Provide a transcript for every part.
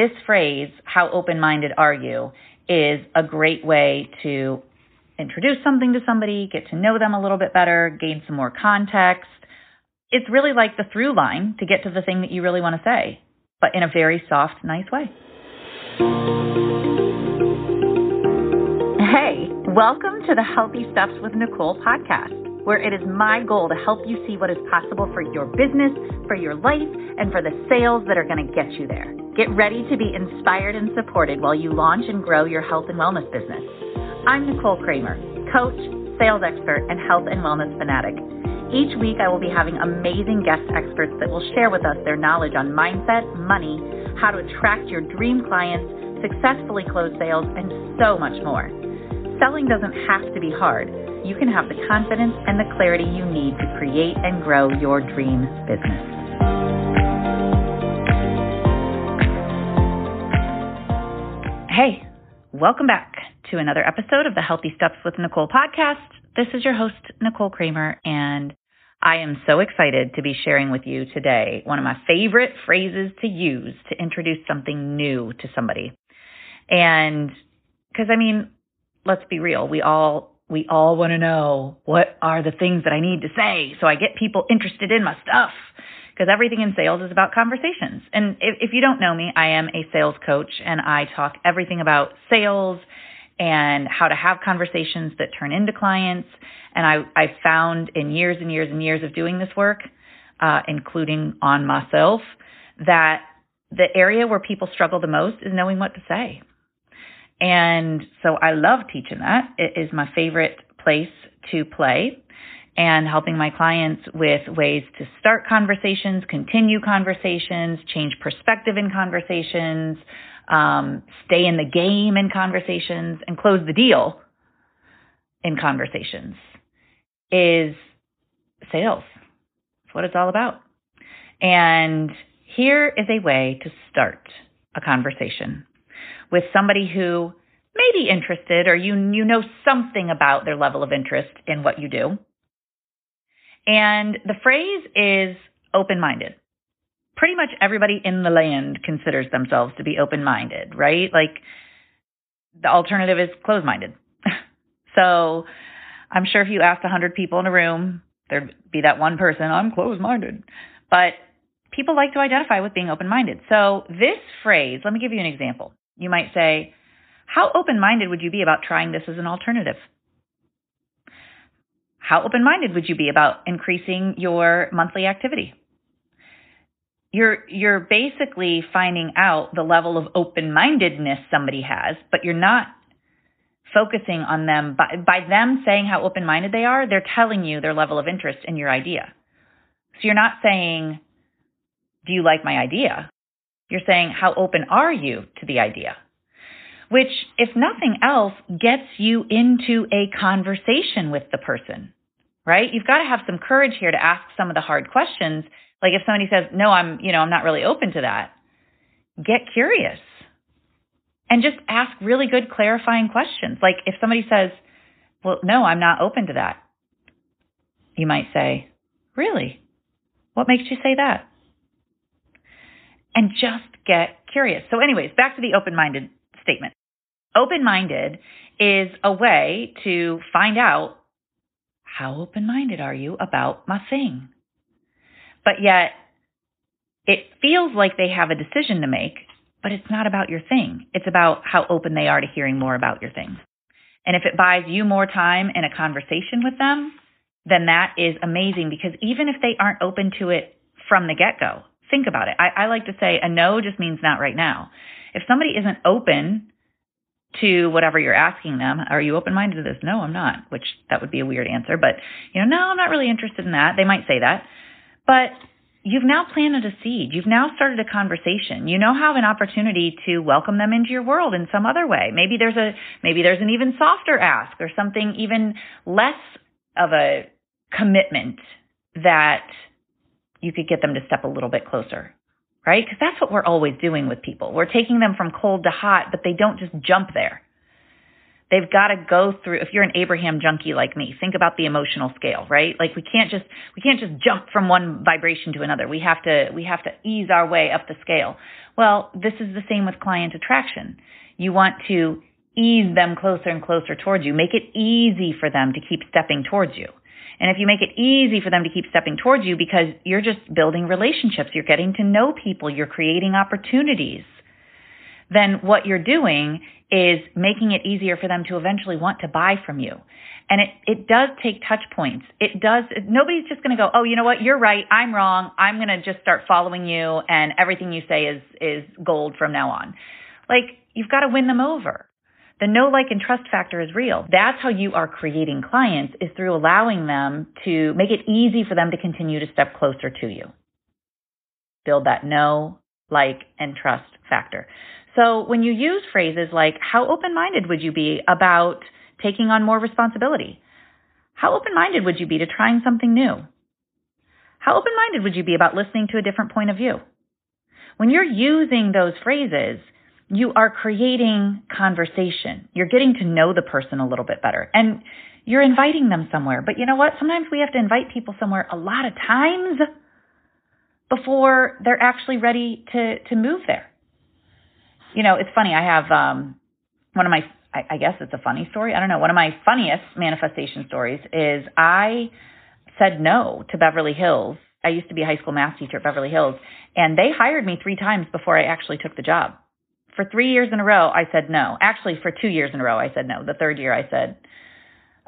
this phrase, how open minded are you, is a great way to introduce something to somebody, get to know them a little bit better, gain some more context. It's really like the through line to get to the thing that you really want to say, but in a very soft, nice way. Hey, welcome to the Healthy Steps with Nicole podcast where it is my goal to help you see what is possible for your business, for your life, and for the sales that are going to get you there. Get ready to be inspired and supported while you launch and grow your health and wellness business. I'm Nicole Kramer, coach, sales expert, and health and wellness fanatic. Each week, I will be having amazing guest experts that will share with us their knowledge on mindset, money, how to attract your dream clients, successfully close sales, and so much more. Selling doesn't have to be hard you can have the confidence and the clarity you need to create and grow your dream business. Hey, welcome back to another episode of the Healthy Steps with Nicole podcast. This is your host, Nicole Kramer, and I am so excited to be sharing with you today one of my favorite phrases to use to introduce something new to somebody. And because, I mean, let's be real, we all we all want to know what are the things that I need to say so I get people interested in my stuff. Because everything in sales is about conversations. And if, if you don't know me, I am a sales coach and I talk everything about sales and how to have conversations that turn into clients. And I, I found in years and years and years of doing this work, uh, including on myself, that the area where people struggle the most is knowing what to say. And so I love teaching that. It is my favorite place to play and helping my clients with ways to start conversations, continue conversations, change perspective in conversations, um, stay in the game in conversations, and close the deal in conversations is sales. It's what it's all about. And here is a way to start a conversation with somebody who may be interested or you, you know something about their level of interest in what you do. And the phrase is open minded. Pretty much everybody in the land considers themselves to be open minded, right? Like the alternative is closed minded. so I'm sure if you asked 100 people in a room, there'd be that one person, I'm closed minded. But people like to identify with being open minded. So this phrase, let me give you an example. You might say, How open minded would you be about trying this as an alternative? How open minded would you be about increasing your monthly activity? You're, you're basically finding out the level of open mindedness somebody has, but you're not focusing on them. By, by them saying how open minded they are, they're telling you their level of interest in your idea. So you're not saying, Do you like my idea? You're saying, how open are you to the idea? Which, if nothing else, gets you into a conversation with the person, right? You've got to have some courage here to ask some of the hard questions. Like if somebody says, no, I'm, you know, I'm not really open to that, get curious and just ask really good clarifying questions. Like if somebody says, well, no, I'm not open to that, you might say, really? What makes you say that? and just get curious. So, anyways, back to the open minded statement. Open minded is a way to find out how open minded are you about my thing. But yet, it feels like they have a decision to make, but it's not about your thing. It's about how open they are to hearing more about your thing. And if it buys you more time in a conversation with them, then that is amazing because even if they aren't open to it from the get go, think about it. I, I like to say a no just means not right now. If somebody isn't open to whatever you're asking them, are you open minded to this? No, I'm not, which that would be a weird answer. But, you know, no, I'm not really interested in that. They might say that. But you've now planted a seed. You've now started a conversation. You now have an opportunity to welcome them into your world in some other way. Maybe there's a maybe there's an even softer ask or something even less of a commitment that you could get them to step a little bit closer, right? Because that's what we're always doing with people. We're taking them from cold to hot, but they don't just jump there. They've got to go through, if you're an Abraham junkie like me, think about the emotional scale, right? Like we can't just, we can't just jump from one vibration to another. We have to, we have to ease our way up the scale. Well, this is the same with client attraction. You want to ease them closer and closer towards you. Make it easy for them to keep stepping towards you. And if you make it easy for them to keep stepping towards you because you're just building relationships, you're getting to know people, you're creating opportunities, then what you're doing is making it easier for them to eventually want to buy from you. And it, it does take touch points. It does, nobody's just going to go, oh, you know what? You're right. I'm wrong. I'm going to just start following you and everything you say is, is gold from now on. Like, you've got to win them over. The know, like, and trust factor is real. That's how you are creating clients is through allowing them to make it easy for them to continue to step closer to you. Build that know, like, and trust factor. So when you use phrases like, how open minded would you be about taking on more responsibility? How open minded would you be to trying something new? How open minded would you be about listening to a different point of view? When you're using those phrases, you are creating conversation. You're getting to know the person a little bit better and you're inviting them somewhere. But you know what? Sometimes we have to invite people somewhere a lot of times before they're actually ready to, to move there you know, it's funny. I have um, one of my, I, I guess it's a funny story. I don't know. One of my funniest manifestation stories is I said no to Beverly Hills. I used to be a high school math teacher at Beverly Hills, and they hired me three times before I actually took the job. For three years in a row, I said no. Actually, for two years in a row, I said no. The third year, I said,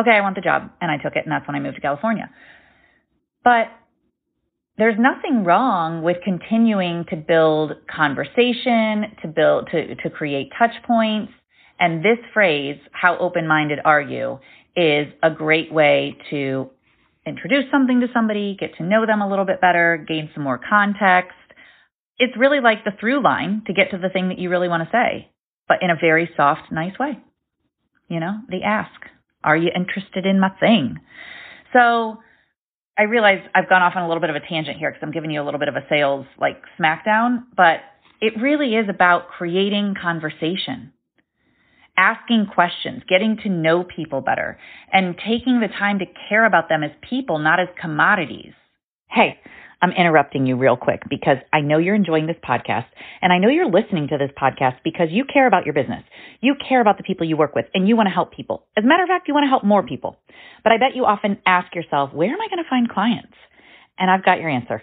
okay, I want the job. And I took it, and that's when I moved to California. But there's nothing wrong with continuing to build conversation, to build, to, to create touch points. And this phrase, how open minded are you, is a great way to introduce something to somebody, get to know them a little bit better, gain some more context. It's really like the through line to get to the thing that you really want to say, but in a very soft, nice way. You know, the ask, are you interested in my thing? So I realize I've gone off on a little bit of a tangent here because I'm giving you a little bit of a sales like smackdown, but it really is about creating conversation, asking questions, getting to know people better, and taking the time to care about them as people, not as commodities. Hey, I'm interrupting you real quick because I know you're enjoying this podcast and I know you're listening to this podcast because you care about your business. You care about the people you work with and you want to help people. As a matter of fact, you want to help more people. But I bet you often ask yourself, where am I going to find clients? And I've got your answer.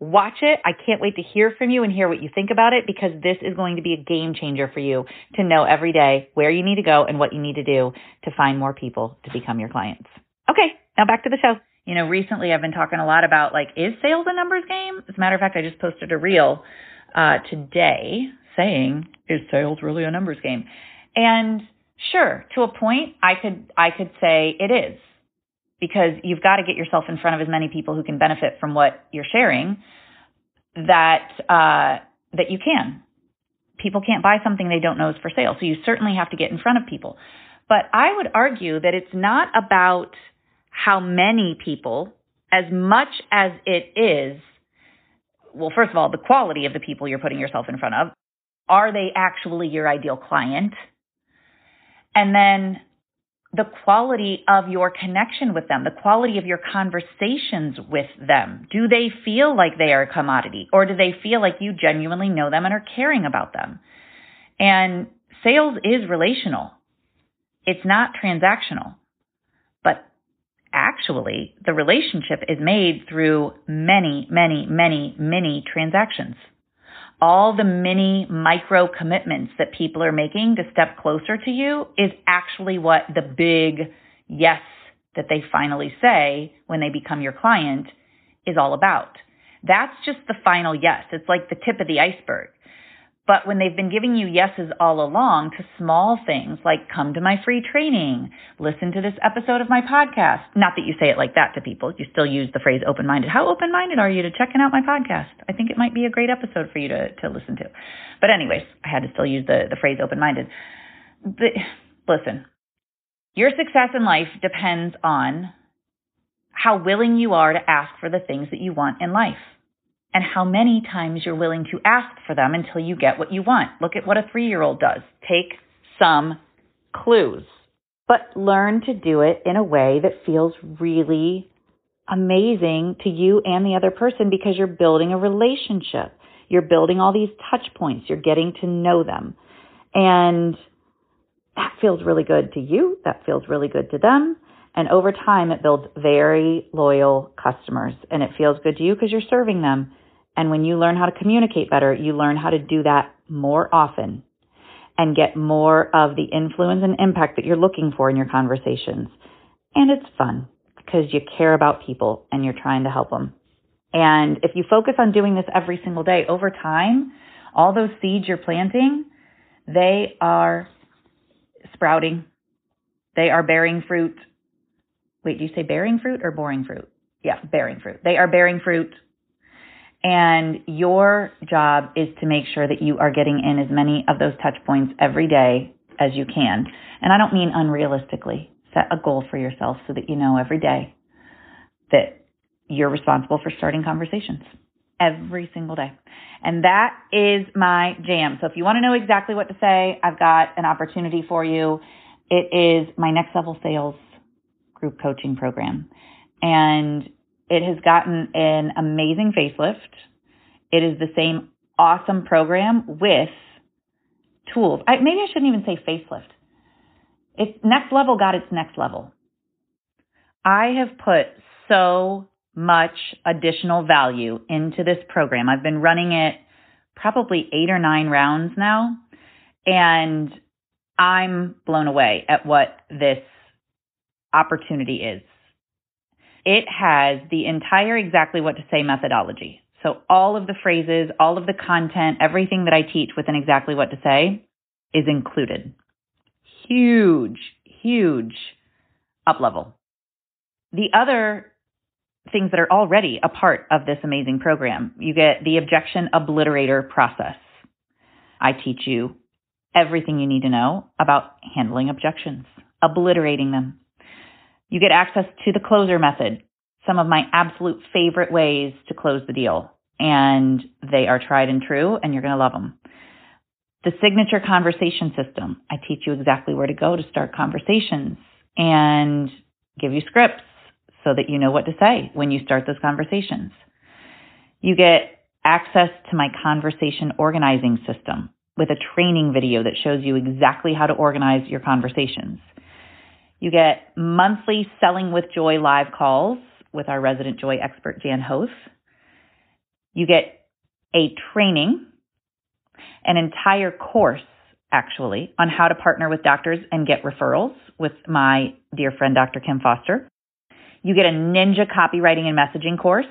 Watch it. I can't wait to hear from you and hear what you think about it because this is going to be a game changer for you to know every day where you need to go and what you need to do to find more people to become your clients. Okay, now back to the show. You know, recently I've been talking a lot about like, is sales a numbers game? As a matter of fact, I just posted a reel uh, today saying, is sales really a numbers game? And sure, to a point, I could I could say it is because you've got to get yourself in front of as many people who can benefit from what you're sharing that uh, that you can. People can't buy something they don't know is for sale, so you certainly have to get in front of people. But I would argue that it's not about how many people, as much as it is. Well, first of all, the quality of the people you're putting yourself in front of. Are they actually your ideal client? And then the quality of your connection with them, the quality of your conversations with them. Do they feel like they are a commodity or do they feel like you genuinely know them and are caring about them? And sales is relational. It's not transactional. But actually, the relationship is made through many, many, many, many transactions all the mini micro commitments that people are making to step closer to you is actually what the big yes that they finally say when they become your client is all about. That's just the final yes. It's like the tip of the iceberg. But when they've been giving you yeses all along to small things like come to my free training, listen to this episode of my podcast. Not that you say it like that to people. You still use the phrase open minded. How open minded are you to checking out my podcast? I think it might be a great episode for you to, to listen to. But anyways, I had to still use the, the phrase open minded. Listen, your success in life depends on how willing you are to ask for the things that you want in life and how many times you're willing to ask for them until you get what you want. Look at what a three year old does. Take some clues, but learn to do it in a way that feels really amazing to you and the other person because you're building a relationship. You're building all these touch points. You're getting to know them. And that feels really good to you. That feels really good to them. And over time, it builds very loyal customers and it feels good to you because you're serving them. And when you learn how to communicate better, you learn how to do that more often and get more of the influence and impact that you're looking for in your conversations. And it's fun because you care about people and you're trying to help them. And if you focus on doing this every single day over time, all those seeds you're planting, they are sprouting. They are bearing fruit. Wait, do you say bearing fruit or boring fruit? Yeah, bearing fruit. They are bearing fruit and your job is to make sure that you are getting in as many of those touch points every day as you can. And I don't mean unrealistically. Set a goal for yourself so that you know every day that you're responsible for starting conversations every single day. And that is my jam. So if you want to know exactly what to say, I've got an opportunity for you. It is my next level sales group coaching program. And it has gotten an amazing facelift. It is the same awesome program with tools. I, maybe I shouldn't even say facelift. It's next level got its next level. I have put so much additional value into this program. I've been running it probably eight or nine rounds now, and I'm blown away at what this opportunity is. It has the entire exactly what to say methodology. So all of the phrases, all of the content, everything that I teach within exactly what to say is included. Huge, huge up level. The other things that are already a part of this amazing program, you get the objection obliterator process. I teach you everything you need to know about handling objections, obliterating them, you get access to the closer method, some of my absolute favorite ways to close the deal. And they are tried and true, and you're going to love them. The signature conversation system. I teach you exactly where to go to start conversations and give you scripts so that you know what to say when you start those conversations. You get access to my conversation organizing system with a training video that shows you exactly how to organize your conversations. You get monthly Selling with Joy live calls with our resident joy expert, Jan Hoth. You get a training, an entire course, actually, on how to partner with doctors and get referrals with my dear friend, Dr. Kim Foster. You get a ninja copywriting and messaging course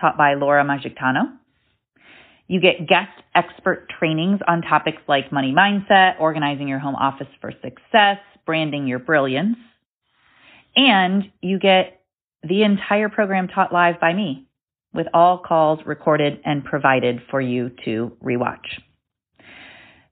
taught by Laura Magictano. You get guest expert trainings on topics like money mindset, organizing your home office for success, branding your brilliance. And you get the entire program taught live by me with all calls recorded and provided for you to rewatch.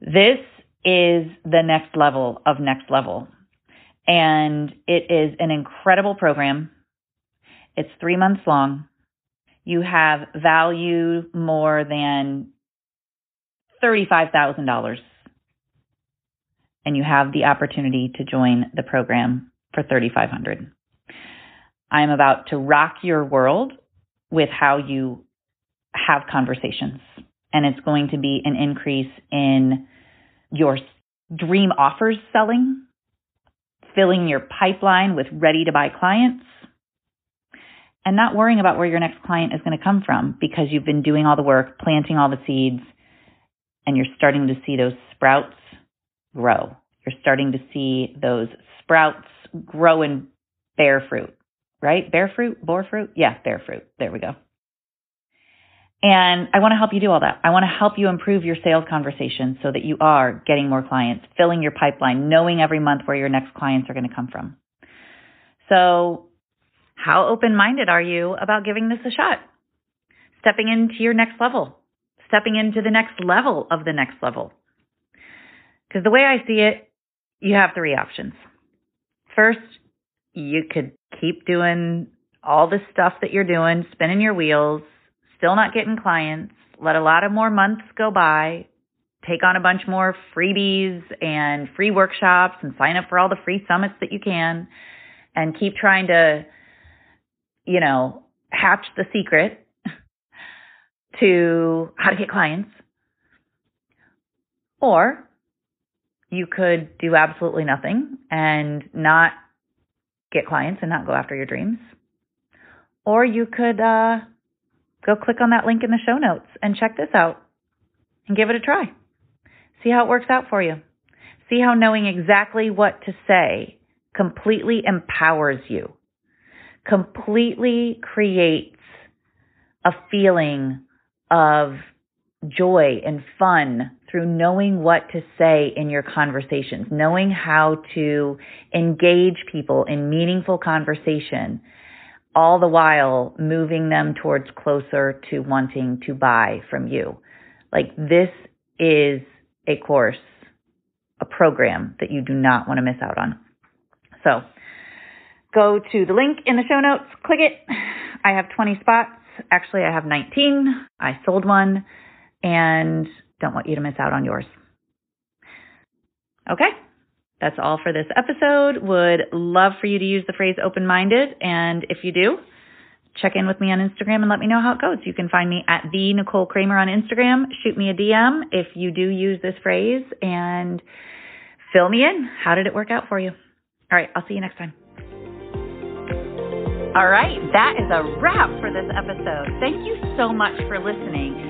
This is the next level of next level. And it is an incredible program. It's three months long. You have value more than $35,000 and you have the opportunity to join the program for 3500 I'm about to rock your world with how you have conversations. And it's going to be an increase in your dream offers selling, filling your pipeline with ready to buy clients, and not worrying about where your next client is going to come from because you've been doing all the work, planting all the seeds, and you're starting to see those sprouts grow. You're starting to see those sprouts grow and bear fruit, right? Bear fruit, bore fruit? Yeah, bear fruit. There we go. And I want to help you do all that. I want to help you improve your sales conversation so that you are getting more clients, filling your pipeline, knowing every month where your next clients are going to come from. So, how open minded are you about giving this a shot? Stepping into your next level, stepping into the next level of the next level. Because the way I see it, you have three options. First, you could keep doing all the stuff that you're doing, spinning your wheels, still not getting clients, let a lot of more months go by, take on a bunch more freebies and free workshops and sign up for all the free summits that you can and keep trying to, you know, hatch the secret to how to get clients. Or you could do absolutely nothing and not get clients and not go after your dreams. Or you could uh, go click on that link in the show notes and check this out and give it a try. See how it works out for you. See how knowing exactly what to say completely empowers you, completely creates a feeling of joy and fun through knowing what to say in your conversations, knowing how to engage people in meaningful conversation all the while moving them towards closer to wanting to buy from you. Like this is a course, a program that you do not want to miss out on. So go to the link in the show notes, click it. I have 20 spots. Actually, I have 19. I sold one and don't want you to miss out on yours. Okay. That's all for this episode. Would love for you to use the phrase open minded. And if you do, check in with me on Instagram and let me know how it goes. You can find me at the Nicole Kramer on Instagram. Shoot me a DM if you do use this phrase and fill me in. How did it work out for you? All right, I'll see you next time. All right, that is a wrap for this episode. Thank you so much for listening.